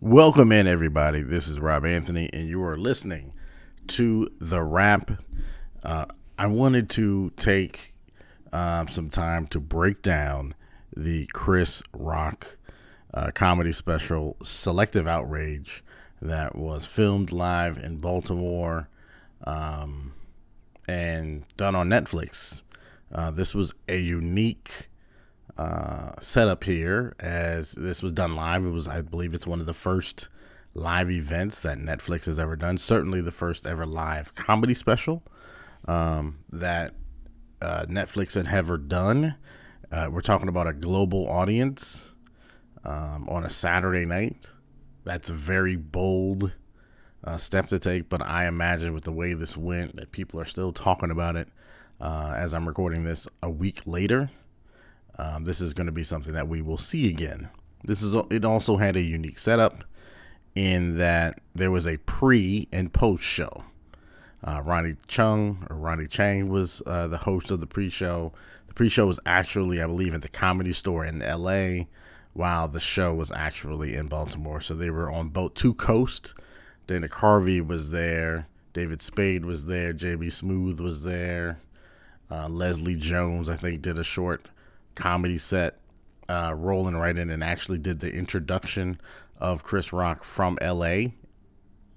Welcome in, everybody. This is Rob Anthony, and you are listening to The Wrap. Uh, I wanted to take uh, some time to break down the Chris Rock uh, comedy special, Selective Outrage, that was filmed live in Baltimore um, and done on Netflix. Uh, this was a unique uh, setup here, as this was done live. It was, I believe, it's one of the first live events that Netflix has ever done. Certainly, the first ever live comedy special um, that uh, Netflix had ever done. Uh, we're talking about a global audience um, on a Saturday night. That's a very bold uh, step to take, but I imagine with the way this went, that people are still talking about it uh, as I'm recording this a week later. Um, this is going to be something that we will see again. This is it. Also had a unique setup in that there was a pre and post show. Uh, Ronny Chung or Ronnie Chang was uh, the host of the pre-show. The pre-show was actually, I believe, at the Comedy Store in L.A., while the show was actually in Baltimore. So they were on both two coasts. Dana Carvey was there. David Spade was there. J.B. Smoove was there. Uh, Leslie Jones, I think, did a short comedy set, uh, rolling right in and actually did the introduction of Chris Rock from L.A.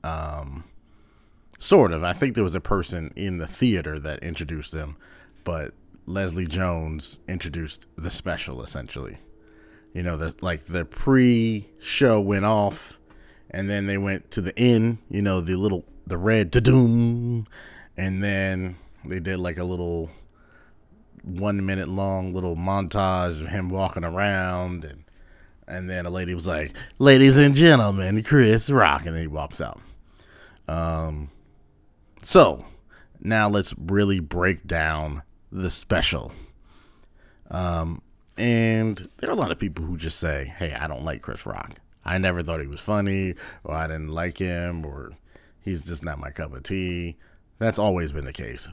Um, sort of. I think there was a person in the theater that introduced them, but Leslie Jones introduced the special essentially. You know, the like the pre-show went off, and then they went to the inn. You know, the little the red Tudum, and then they did like a little one minute long little montage of him walking around and and then a lady was like, "Ladies and gentlemen, Chris Rock," and then he walks out. Um, so now let's really break down the special. Um, and there are a lot of people who just say, "Hey, I don't like Chris Rock. I never thought he was funny, or I didn't like him, or he's just not my cup of tea." That's always been the case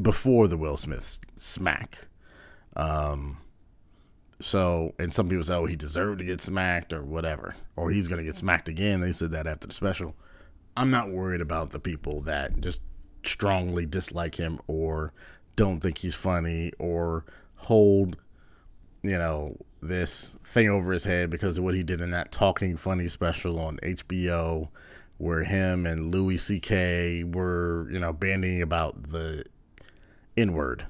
before the Will Smith smack. Um, so, and some people say, oh, he deserved to get smacked or whatever, or he's going to get smacked again. They said that after the special. I'm not worried about the people that just strongly dislike him or don't think he's funny or hold, you know, this thing over his head because of what he did in that Talking Funny special on HBO, where him and Louis C.K. were, you know, bandying about the inward.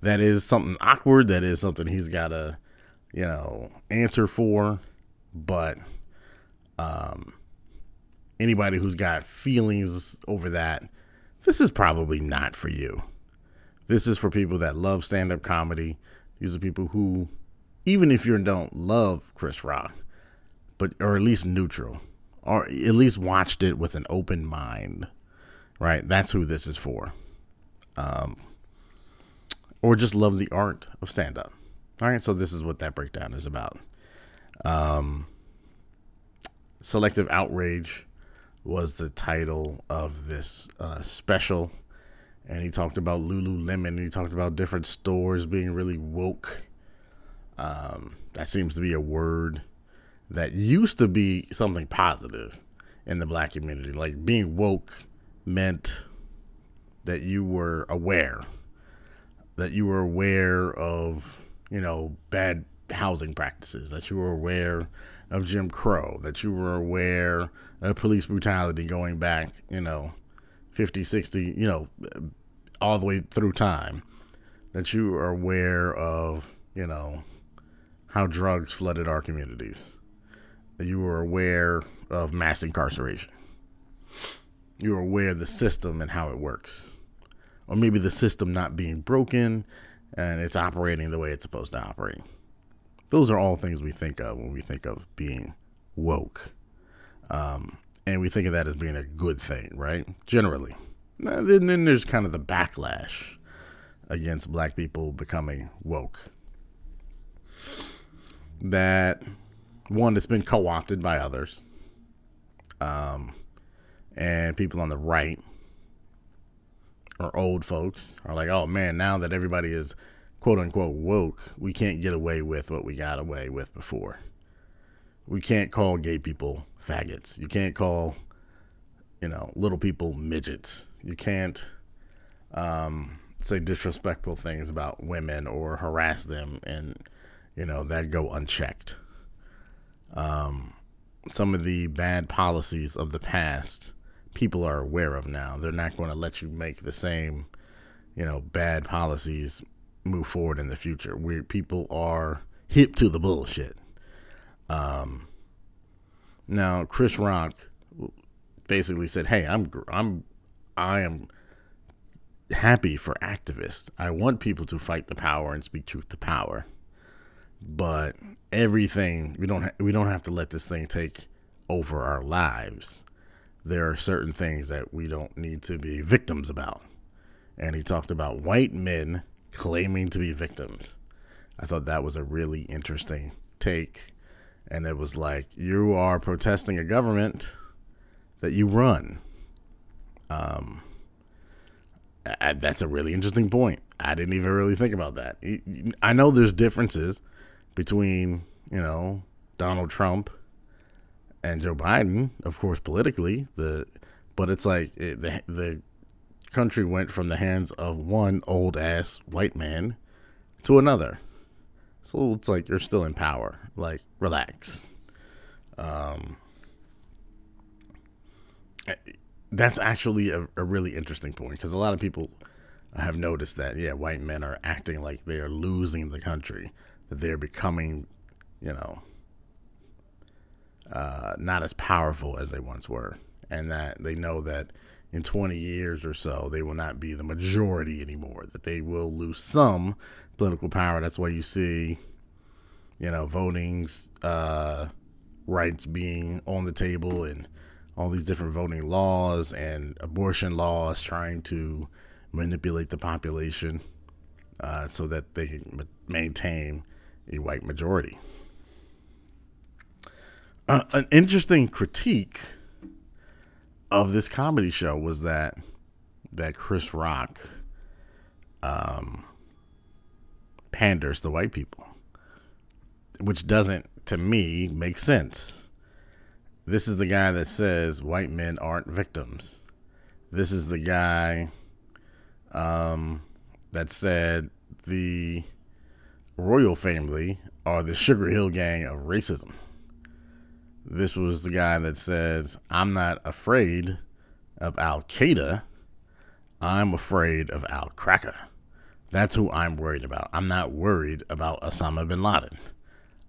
That is something awkward. That is something he's got to, you know, answer for. But um, anybody who's got feelings over that, this is probably not for you. This is for people that love stand up comedy. These are people who, even if you don't love Chris Rock, but or at least neutral, or at least watched it with an open mind, right? That's who this is for um, or just love the art of stand up. All right, so this is what that breakdown is about. Um, Selective Outrage was the title of this uh, special. And he talked about Lululemon. And he talked about different stores being really woke. Um, that seems to be a word that used to be something positive in the black community. Like being woke meant that you were aware, that you were aware of, you know, bad housing practices, that you were aware of Jim Crow, that you were aware of police brutality going back, you know, 50, 60, you know, all the way through time, that you are aware of, you know, how drugs flooded our communities, that you were aware of mass incarceration. You're aware of the system and how it works or maybe the system not being broken and it's operating the way it's supposed to operate. Those are all things we think of when we think of being woke. Um, and we think of that as being a good thing, right? Generally. And then, there's kind of the backlash against black people becoming woke. That one that's been co opted by others. Um, and people on the right or old folks are like, oh man, now that everybody is quote unquote woke, we can't get away with what we got away with before. We can't call gay people faggots. You can't call, you know, little people midgets. You can't um, say disrespectful things about women or harass them and, you know, that go unchecked. Um, some of the bad policies of the past people are aware of now. They're not going to let you make the same, you know, bad policies move forward in the future. Where people are hip to the bullshit. Um, now Chris Rock basically said, "Hey, I'm I'm I am happy for activists. I want people to fight the power and speak truth to power." But everything we don't ha- we don't have to let this thing take over our lives. There are certain things that we don't need to be victims about. And he talked about white men claiming to be victims. I thought that was a really interesting take. And it was like, you are protesting a government that you run. Um, that's a really interesting point. I didn't even really think about that. I know there's differences between, you know, Donald Trump and Joe Biden, of course, politically. The but it's like it, the the country went from the hands of one old ass white man to another. So it's like you're still in power. Like relax. Um, eh, that's actually a, a really interesting point because a lot of people have noticed that yeah, white men are acting like they are losing the country, that they're becoming, you know, uh, not as powerful as they once were, and that they know that in 20 years or so they will not be the majority anymore. That they will lose some political power. That's why you see, you know, voting uh, rights being on the table and all these different voting laws and abortion laws trying to manipulate the population uh, so that they can maintain a white majority. Uh, an interesting critique of this comedy show was that that Chris Rock um, panders to white people, which doesn't, to me, make sense. This is the guy that says white men aren't victims. This is the guy um, that said the royal family are the Sugar Hill gang of racism. This was the guy that says, I'm not afraid of Al Qaeda. I'm afraid of Al Qaeda. That's who I'm worried about. I'm not worried about Osama bin Laden.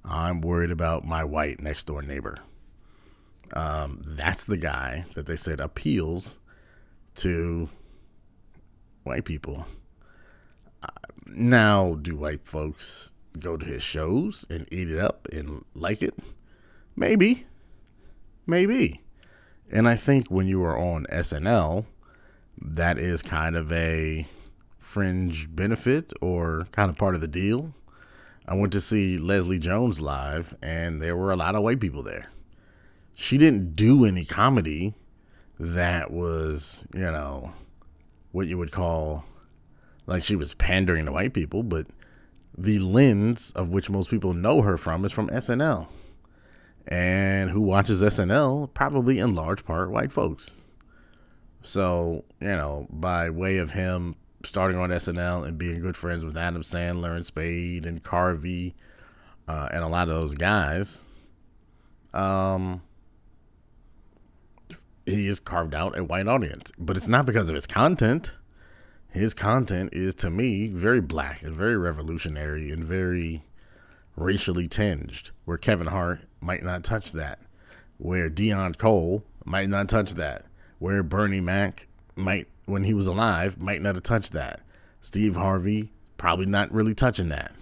I'm worried about my white next door neighbor. Um, that's the guy that they said appeals to white people. Uh, now, do white folks go to his shows and eat it up and like it? Maybe. Maybe. And I think when you are on SNL, that is kind of a fringe benefit or kind of part of the deal. I went to see Leslie Jones live, and there were a lot of white people there. She didn't do any comedy that was, you know, what you would call like she was pandering to white people, but the lens of which most people know her from is from SNL. And who watches SNL? Probably in large part white folks. So, you know, by way of him starting on SNL and being good friends with Adam Sandler and Spade and Carvey uh, and a lot of those guys, um, he has carved out a white audience. But it's not because of his content his content is to me very black and very revolutionary and very racially tinged where kevin hart might not touch that where deon cole might not touch that where bernie mac might when he was alive might not have touched that. Steve harvey probably not really touching that.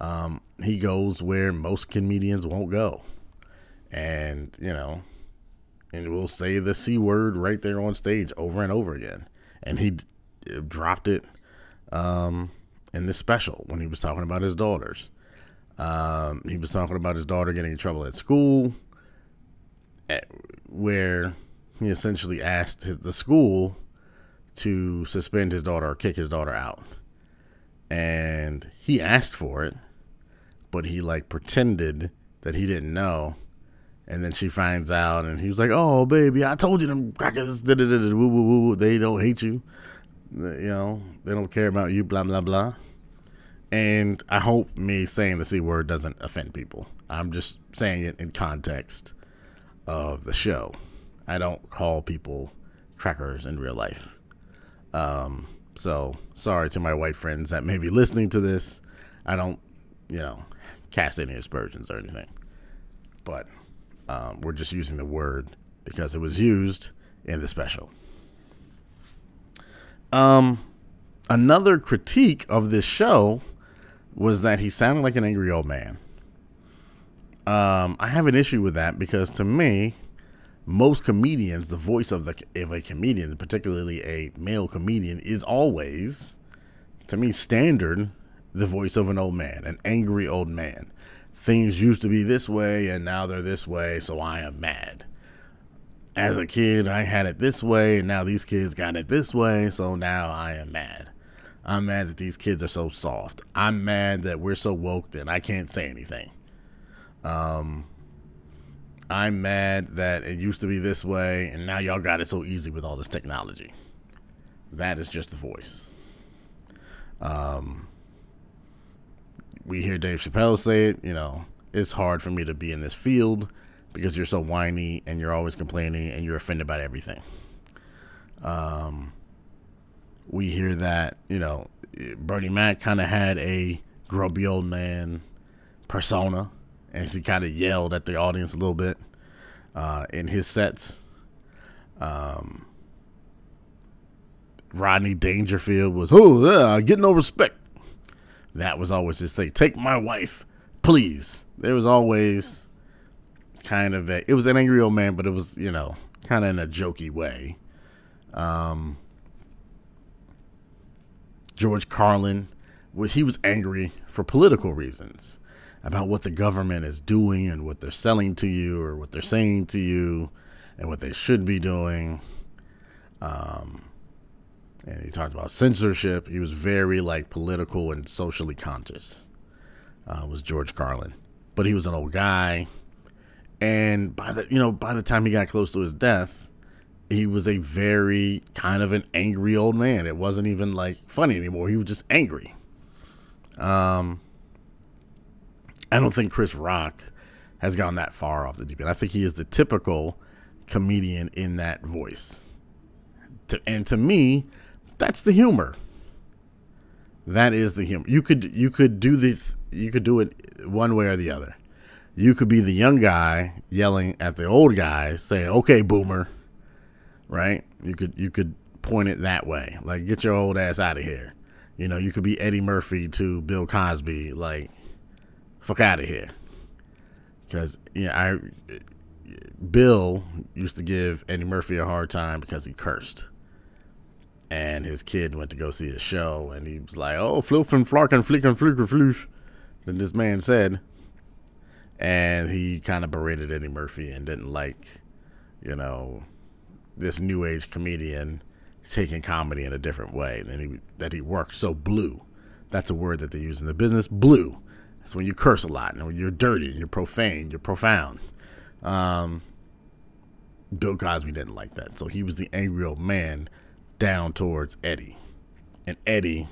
Um, he goes where most comedians won't go. And you know and we'll say the c word right there on stage over and over again. And he dropped it um, in this special when he was talking about his daughters. Um, he was talking about his daughter getting in trouble at school, at, where he essentially asked the school to suspend his daughter or kick his daughter out. And he asked for it, but he like pretended that he didn't know And then she finds out, and he was like, "Oh, baby, I told you them crackers, they don't hate you, you know, they don't care about you, blah blah blah." And I hope me saying the c word doesn't offend people. I'm just saying it in context of the show. I don't call people crackers in real life. Um, so sorry to my white friends that may be listening to this. I don't, you know, cast any aspersions or anything, but um, we're just using the word because it was used in the special. Um, another critique of this show was that he sounded like an angry old man. Um, I have an issue with that because to me, most comedians, the voice of the of a comedian, particularly a male comedian, is always, to me, standard, the voice of an old man, an angry old man. Things used to be this way and now they're this way, so I am mad. As a kid, I had it this way, and now these kids got it this way, so now I am mad. I'm mad that these kids are so soft. I'm mad that we're so woke that I can't say anything. Um, I'm mad that it used to be this way and now y'all got it so easy with all this technology. That is just the voice. Um, we hear Dave Chappelle say it, you know, it's hard for me to be in this field because you're so whiny and you're always complaining and you're offended by everything. Um, we hear that, you know, Bernie Mac kind of had a grumpy old man persona and he kind of yelled at the audience a little bit uh, in his sets. Um, Rodney Dangerfield was, oh, get no respect. That was always his thing. Take my wife, please. There was always kind of a, it was an angry old man, but it was, you know, kind of in a jokey way. Um, George Carlin, he was angry for political reasons about what the government is doing and what they're selling to you or what they're saying to you and what they should be doing. Um, and he talked about censorship. He was very like political and socially conscious. Uh, was George Carlin, but he was an old guy, and by the you know by the time he got close to his death, he was a very kind of an angry old man. It wasn't even like funny anymore. He was just angry. Um, I don't think Chris Rock has gone that far off the deep end. I think he is the typical comedian in that voice. To, and to me, that's the humor. That is the humor. You could you could do this. You could do it one way or the other. You could be the young guy yelling at the old guy, saying, "Okay, boomer," right? You could you could point it that way, like get your old ass out of here. You know, you could be Eddie Murphy to Bill Cosby, like fuck out of here. Because yeah, I Bill used to give Eddie Murphy a hard time because he cursed. And his kid went to go see a show, and he was like, "Oh, flippin', flockin', flickin', flicker, floosh." Then this man said, and he kind of berated Eddie Murphy and didn't like, you know, this new age comedian taking comedy in a different way. He that he worked so blue. That's a word that they use in the business. Blue. That's when you curse a lot and when you're dirty, you're profane, you're profound. Um, Bill Cosby didn't like that, so he was the angry old man down towards Eddie. And Eddie,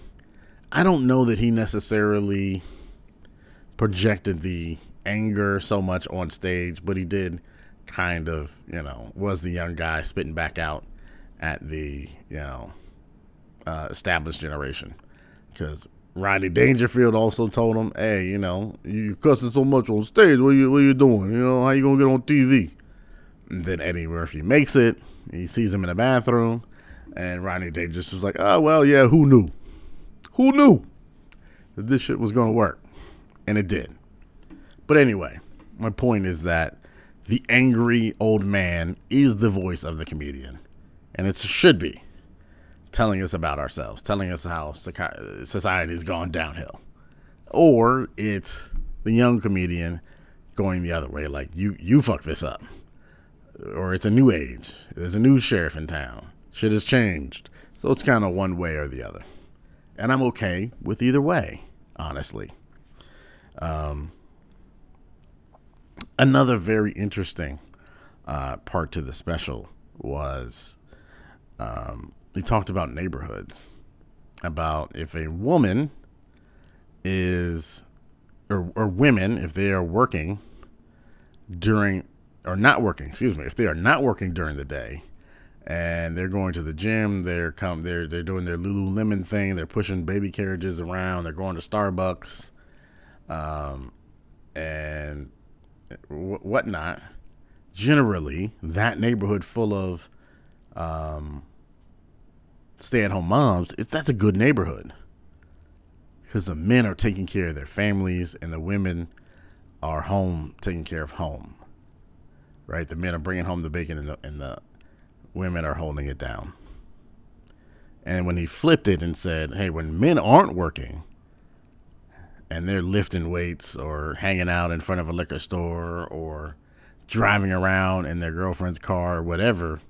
I don't know that he necessarily projected the anger so much on stage, but he did kind of, you know, was the young guy spitting back out at the, you know, uh, established generation. Because Rodney Dangerfield also told him, "Hey, you know, you cussing so much on stage. What you what you doing? You know, how you gonna get on TV?" And then Eddie Murphy makes it. He sees him in the bathroom, and Rodney Dangerfield was like, "Oh well, yeah. Who knew? Who knew that this shit was gonna work?" And it did. But anyway, my point is that the angry old man is the voice of the comedian, and it should be telling us about ourselves, telling us how society has gone downhill. Or it's the young comedian going the other way, like you you fuck this up. Or it's a new age. There's a new sheriff in town. Shit has changed. So it's kind of one way or the other. And I'm okay with either way, honestly. Um, another very interesting uh, part to the special was um, talked about neighborhoods, about if a woman is or, or women if they are working during or not working, excuse me, if they are not working during the day and they're going to the gym, they're come they're they're doing their Lululemon thing, they're pushing baby carriages around, they're going to Starbucks, um, and whatnot. Generally, that neighborhood full of um, stay-at-home moms, it's that's a good neighborhood because the men are taking care of their families and the women are home taking care of home. Right, the men are bringing home the bacon and the and the women are holding it down. And when he flipped it and said, "Hey, when men aren't working and they're lifting weights or hanging out in front of a liquor store or driving around in their girlfriend's car or whatever,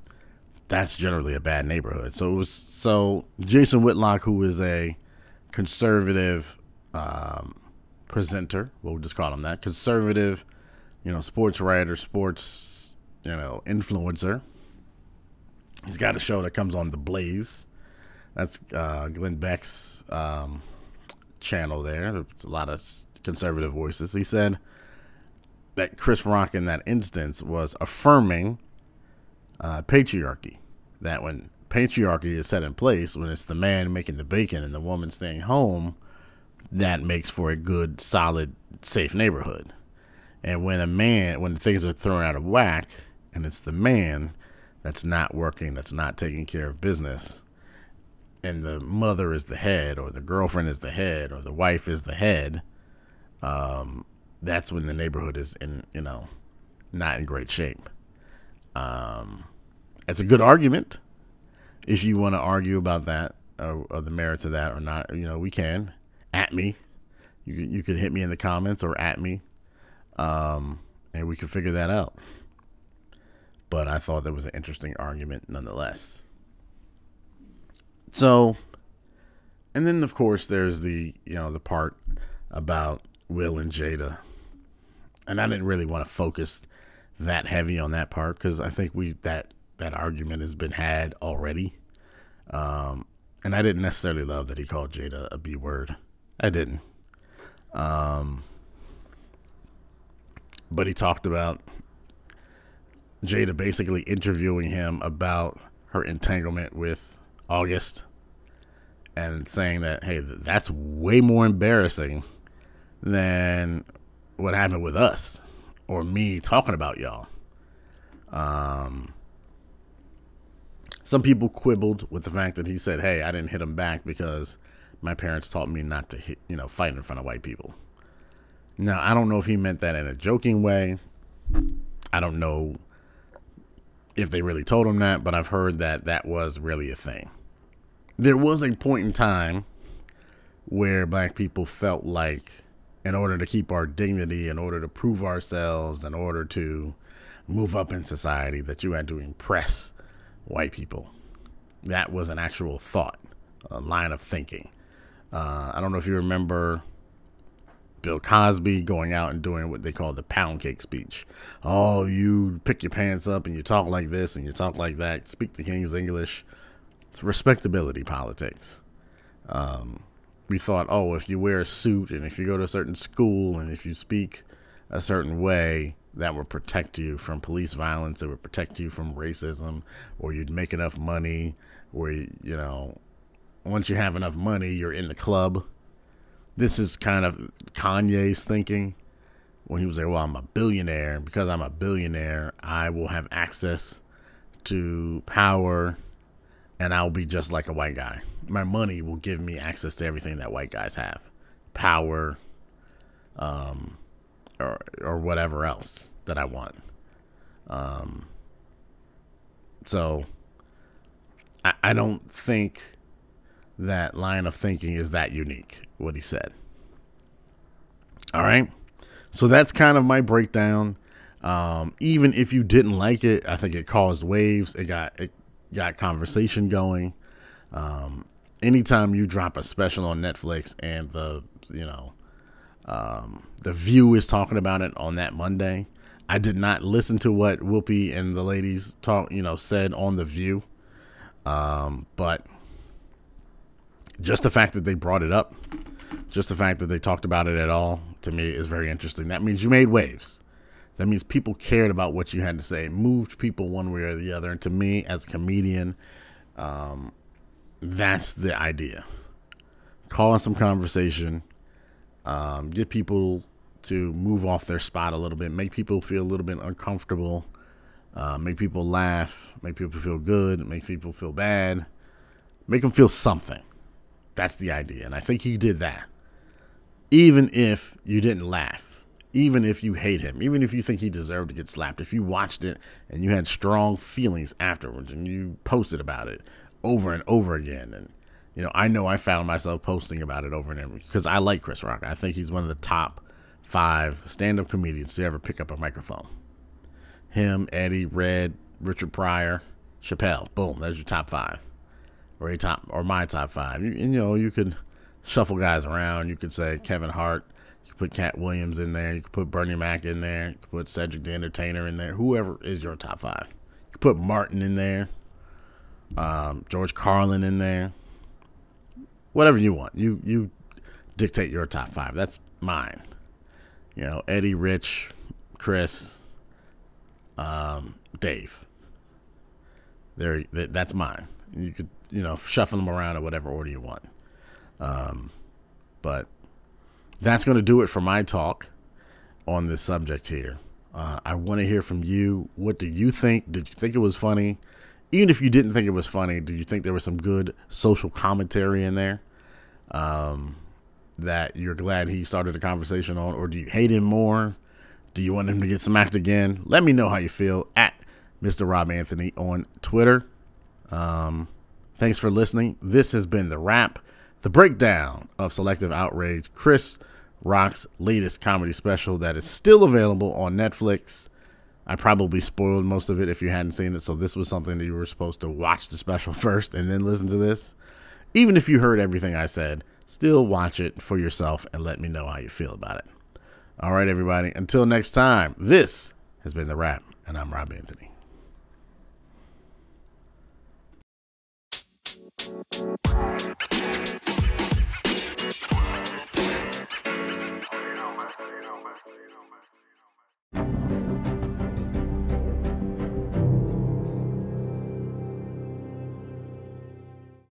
that's generally a bad neighborhood." So it was so Jason Whitlock, who is a conservative um, presenter, we'll just call him that, conservative, you know, sports writer, sports, you know, influencer. He's got a show that comes on The Blaze. That's uh, Glenn Beck's um, channel there. There's a lot of conservative voices. He said that Chris Rock in that instance was affirming uh, patriarchy. That when patriarchy is set in place, when it's the man making the bacon and the woman staying home, that makes for a good, solid, safe neighborhood. And when a man, when things are thrown out of whack, and it's the man that's not working, that's not taking care of business, and the mother is the head, or the girlfriend is the head, or the wife is the head, um, that's when the neighborhood is in, you know, not in great shape. Um, it's a good argument if you want to argue about that or, or, the merits of that or not. You know, we can at me. You you could hit me in the comments or at me, um, and we can figure that out. But I thought that was an interesting argument nonetheless. So, and then of course there's the you know the part about Will and Jada, and I didn't really want to focus that heavy on that part because I think we that that argument has been had already. Um, and I didn't necessarily love that he called Jada a B word. I didn't. Um, but he talked about Jada basically interviewing him about her entanglement with August and saying that, hey, that's way more embarrassing than what happened with us or me talking about y'all. Um, some people quibbled with the fact that he said, "Hey, I didn't hit him back because my parents taught me not to hit, you know, fight in front of white people." Now, I don't know if he meant that in a joking way. I don't know if they really told him that, but I've heard that that was really a thing. There was a point in time where black people felt like in order to keep our dignity, in order to prove ourselves, in order to move up in society, that you had to impress white people. That was an actual thought, a line of thinking. Uh, I don't know if you remember Bill Cosby going out and doing what they call the pound cake speech. Oh, you pick your pants up and you talk like this and you talk like that, speak the King's English. It's respectability politics. Um, we thought, oh, if you wear a suit and if you go to a certain school and if you speak a certain way, that would protect you from police violence. It would protect you from racism, or you'd make enough money where, you know, once you have enough money, you're in the club. This is kind of Kanye's thinking when he was like, well, I'm a billionaire. Because I'm a billionaire, I will have access to power and I'll be just like a white guy. My money will give me access to everything that white guys have power, um, or or whatever else that I want. Um, so I, I don't think that line of thinking is that unique. What he said. All right, so that's kind of my breakdown. Um, even if you didn't like it, I think it caused waves. It got it got conversation going. Um, anytime you drop a special on Netflix and the you know um, the View is talking about it on that Monday, I did not listen to what Whoopi and the ladies talk, you know, said on the View. Um, but just the fact that they brought it up, just the fact that they talked about it at all, to me is very interesting. That means you made waves. That means people cared about what you had to say, moved people one way or the other. And to me, as a comedian, um, that's the idea. Call in some conversation, um, get people to move off their spot a little bit, make people feel a little bit uncomfortable, uh, make people laugh, make people feel good, make people feel bad, make them feel something. That's the idea. And I think he did that. Even if you didn't laugh, even if you hate him, even if you think he deserved to get slapped, if you watched it and you had strong feelings afterwards and you posted about it over and over again. And, you know, I know I found myself posting about it over and over because I like Chris Rock. I think he's one of the top five stand up comedians to ever pick up a microphone. Him, Eddie, Red, Richard Pryor, Chappelle. Boom, there's your top five. Or a top or my top five. You, and, you know, you could shuffle guys around. You could say Kevin Hart. Could put Katt Williams in there. You could put Bernie Mac in there. You could put Cedric the Entertainer in there. Whoever is your top five. You could put Martin in there. Um, George Carlin in there. Whatever you want. You you dictate your top five. That's mine you know, Eddie, Rich, Chris, um, Dave. There, that's mine. You could, you know, shuffle them around in whatever order you want. Um, but that's going to do it for my talk on this subject here. Uh, I want to hear from you. What do you think? Did you think it was funny? Even if you didn't think it was funny, did you think there was some good social commentary in there? Um, that you're glad he started a conversation on, or do you hate him more? Do you want him to get smacked again? Let me know how you feel at Mr. Rob Anthony on Twitter. Um, thanks for listening. This has been the wrap, the breakdown of Selective Outrage, Chris Rock's latest comedy special that is still available on Netflix. I probably spoiled most of it if you hadn't seen it, so this was something that you were supposed to watch the special first and then listen to this. Even if you heard everything I said, still watch it for yourself and let me know how you feel about it. All right, everybody. Until next time, this has been The Wrap, and I'm Rob Anthony.